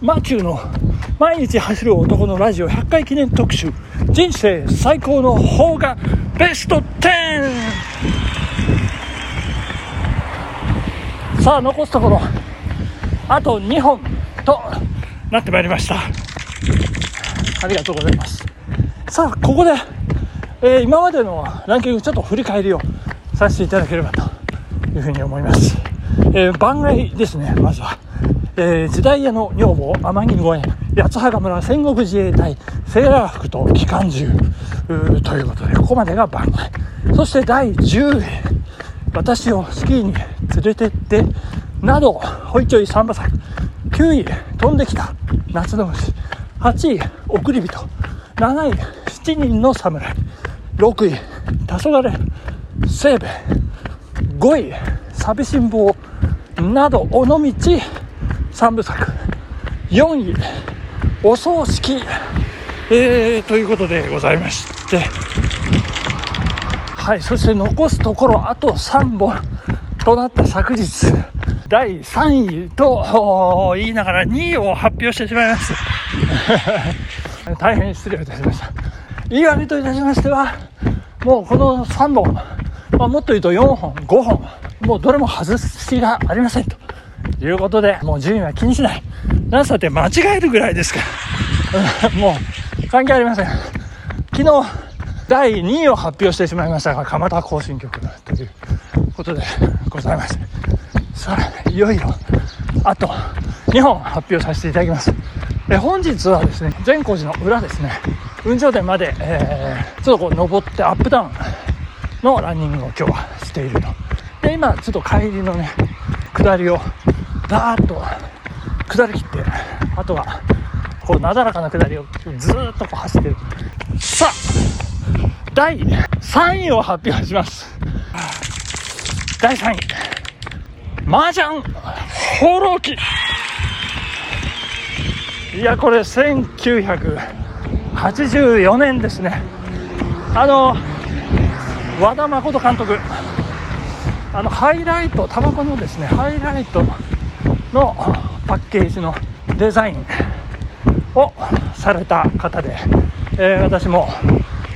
マチューの毎日走る男のラジオ100回記念特集人生最高の方がベスト 10! さあ残すところあと2本となってまいりました。ありがとうございます。さあここで、えー、今までのランキングちょっと振り返りをさせていただければというふうに思います、えー、番外ですねまずは。えー、時代屋の女房天城越え八幡村戦国自衛隊セーラー服と機関銃ということでここまでが番外そして第10位私をスキーに連れてってなどほいちょい3馬作9位飛んできた。夏の虫8位送り人7位7人の侍6位黄昏西部5位寂しん坊など尾道3部作。4位お葬式、えー、ということでございまして。はいそして残すところあと3本となった昨日。第3位と言いながら2位を発表してしまいます。大変失礼いたしました。言い訳といたしましてはもうこの3本、まあ、もっと言うと4本5本もうどれも外しがありませんと。いうことで、もう順位は気にしない。なさって間違えるぐらい。ですから。もう関係ありません。昨日、第2位を発表してしまい。ましたが、蒲田行進曲とい。うことでござい。ます。さあ、い。よい。よ、あと2本発表させてい。ただきます。え本日はですね、善光寺の裏ですね、雲上殿まで、えー、ちょっとこう登ってアップダウンのランニングを今日はしてい。ると。で、今、ちょっと帰りのね、下りをダーッと下りきってあとはこうなだらかな下りをずっとこう走ってる。さあ第3位を発表します。第3位。麻雀放浪記。いやこれ1984年ですね。あの和田誠監督。あのハイライトタバコのですねハイライト。のパッケージのデザインをされた方で、えー、私も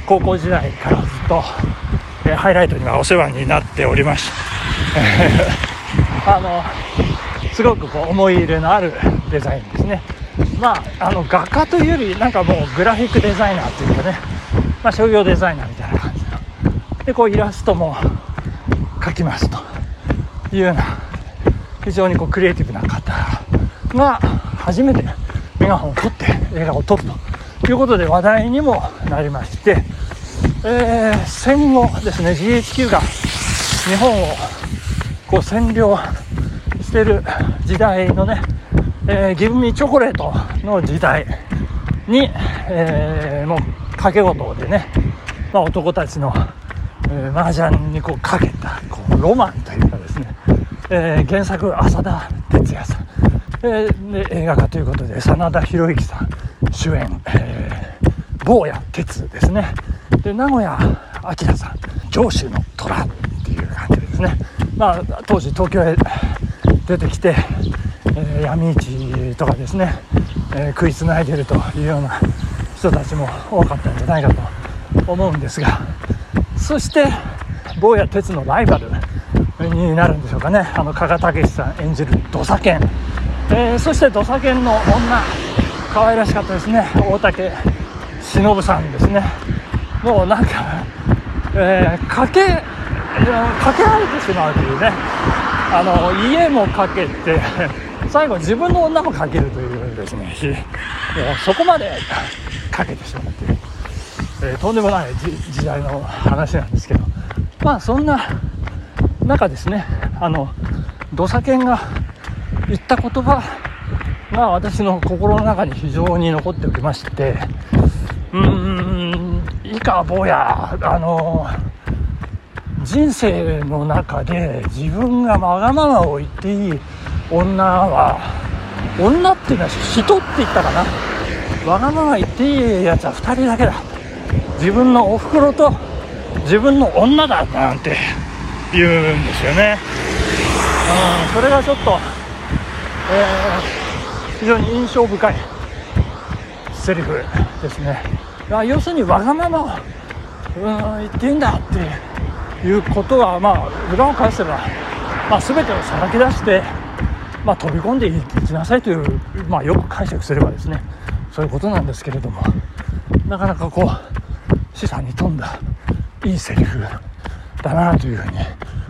高校時代からずっと、えー、ハイライトにはお世話になっておりまして あのすごくこう思い入れのあるデザインですね。まああの画家というよりなんかもうグラフィックデザイナーというかね、まあ、商業デザイナーみたいな感じの。でこうイラストも描きますというような非常にこうクリエイティブな方が初めてメガホンを取って映画を撮るということで話題にもなりまして、えー、戦後ですね GHQ が日本をこう占領してる時代のね、えー、ギブミチョコレートの時代に、えー、もう掛け事でね、まあ、男たちの、えー、麻雀にこうかけたこうロマンというかですねえー、原作浅田哲也さん、えー、で映画化ということで真田広之さん主演、えー、坊や哲ですね。で名古屋明さん上州の虎っていう感じですね。まあ当時東京へ出てきて、えー、闇市とかですね、えー、食いつないでるというような人たちも多かったんじゃないかと思うんですが。そして坊や哲のライバル。になるんでしょうかね。あの加賀武さん演じる土佐犬、えー、そして土佐犬の女。可愛らしかったですね。大竹しのぶさんですね。もうなんか、えー、かけかけられてしまうというね。あの家もかけて最後自分の女もかけるというですね。そこまでかけてしまうという、えー、とんでもない時代の話なんですけど。まあそんな中ですね。あの土佐犬が言った言葉が私の心の中に非常に残っておりましてうーん以下坊やあの人生の中で自分がわがままを言っていい女は女っていうのは人って言ったかな。わがまま言っていいやつは2人だけだ。自分のおふくろと自分の女だなんて言うんですよね、うん、それがちょっと、え非常に印象深いセリフですね。要するにわがままをうん言っていいんだっていうことはまあ裏を返せば、まあ、全てをさらけ出して、まあ、飛び込んでいきなさいという、まあ、よく解釈すればですねそういうことなんですけれどもなかなかこう示唆に富んだいいセリフだなというふうに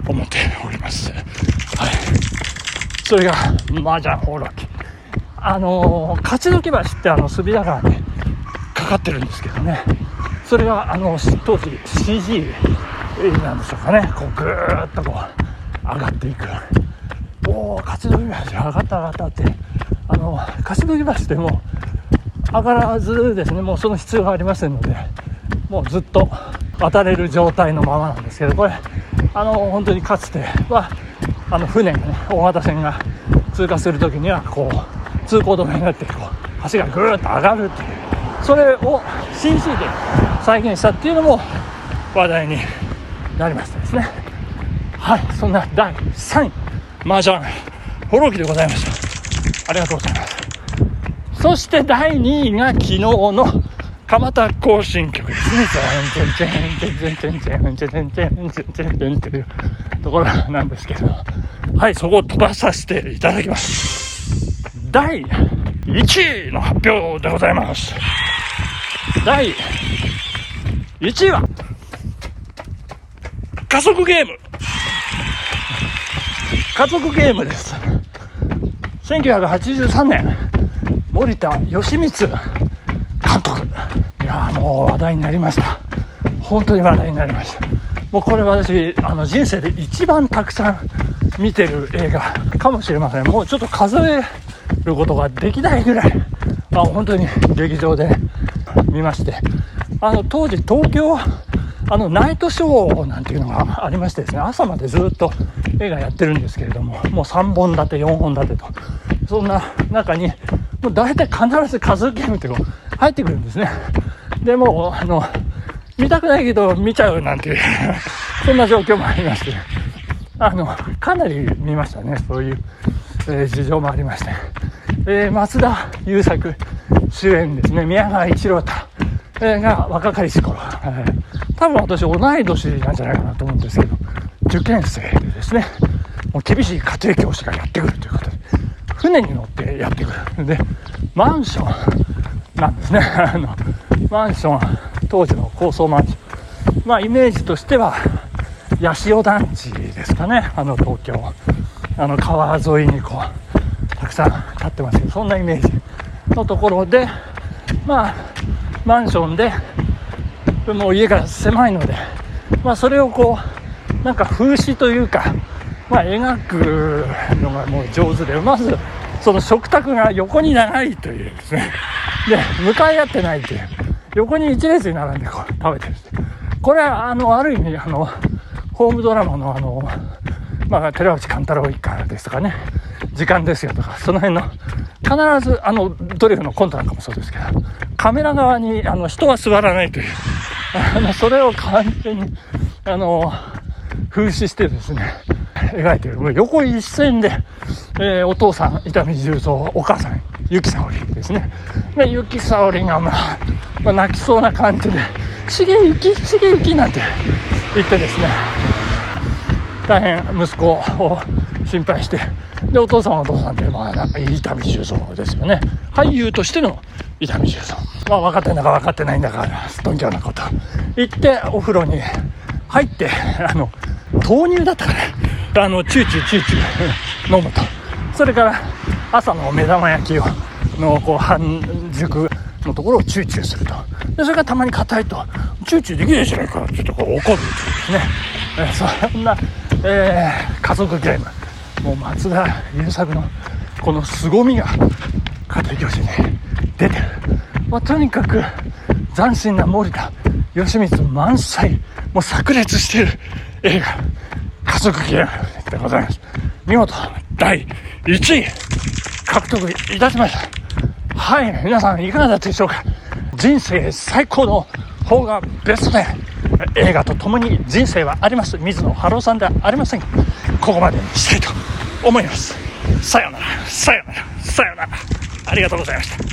思っております。はい。それが麻雀放浪記。あのー、勝どき橋ってあの隅田川にかかってるんですけどね。それがあの当時 CG なんでしょうかね。こうぐーっとこう上がっていく。おお、勝どき橋上がった上がったって。あの、勝どき橋でも上がらずですね、もうその必要がありませんので、もうずっと渡れる状態のままなんですけどこれあの本当にかつてはあの船がね大型船が通過する時にはこう通行止めになってこう橋がぐーっと上がるっていうそれを CG で再現したっていうのも話題になりましたですね。はいそんな第3位麻雀フォロー機でございました。ありがとうございます。そして第2位が昨日の蒲田行進曲ですね。チェンチェンチェンチェンチェンチェンチェンチェンチェンチェンチェンチェンっていうところなんですけど、はい、そこを飛ばさせていただきます。第1位の発表でございます。第1位は、加速ゲーム。加速ゲームです。1983年、森田義満話題になりました。本当に話題になりました。もうこれ私あの人生で一番たくさん見てる映画かもしれません。もうちょっと数えることができないぐらいあ本当に劇場で見まして。あの当時東京あのナイトショーなんていうのがありましてですね朝までずっと映画やってるんですけれどももう3本立て4本立てと。そんな中にもう大体必ず数ゲームってこう入ってくるんですね。でも、あの、見たくないけど見ちゃうなんていう そんな状況もありまして、あの、かなり見ましたね。そういう、えー、事情もありまして。えー、松田優作主演ですね、宮川一郎太、えー、が若かりし頃、えー、多分私同い年なんじゃないかなと思うんですけど、受験生でですね、もう厳しい家庭教師がやってくるということで、船に乗ってやってくる。で、マンション、なんですね。あのマンション当時の高層マンション。まあイメージとしては八潮団地ですかねあの東京あの川沿いにこうたくさん建ってますけどそんなイメージのところでまあマンションでもう家が狭いのでまあそれをこうなんか風刺というかまあ描くのがもう上手でまずその食卓が横に長いというですね。で向かい合ってないという。横に一列に並んでこう食べてるこれはあのある意味あのホームドラマのあのまあ寺内貫太郎一家ですとかね。時間ですよとかその辺の必ずあのドリフのコントなんかもそうですけどカメラ側にあの人は座らないというあのそれを完全にあの風刺してですね描いてる。横一線で、えー、お父さん伊丹十三お母さんゆきさおりですね。でゆきさおりが、まあ、まあ、泣きそうな感じで「しげゆきしげゆき」なんて言ってですね。大変息子を心配して。でお父さんはお父さんで、まあ、伊丹十三ですよね。俳優としての伊丹十三まあ分かってんだか分かってないんだかすっとんきょうなこと。言ってお風呂に入ってあの豆乳だったからあのチューチューチューチュー飲むと。それから朝の目玉焼きをのこう半熟のところをチューチューすると。でそれがたまに硬いと。チューチューできないじゃないか。ちょっとこう怒るというですね、え、そんな、えー、家族ゲーム。もう松田優作のこの凄みが家庭教師に出てる、まあ、とにかく斬新な森田芳光満載もう炸裂している映画。家族ゲームでございます。見事第1位獲得いたしました。はい皆さんいかがだったでしょうか？人生最高の方がベストで映画とともに人生はあります。水野晴郎さんではありませんがここまでにしたいと思います。さよならさよならさよなら。ありがとうございました。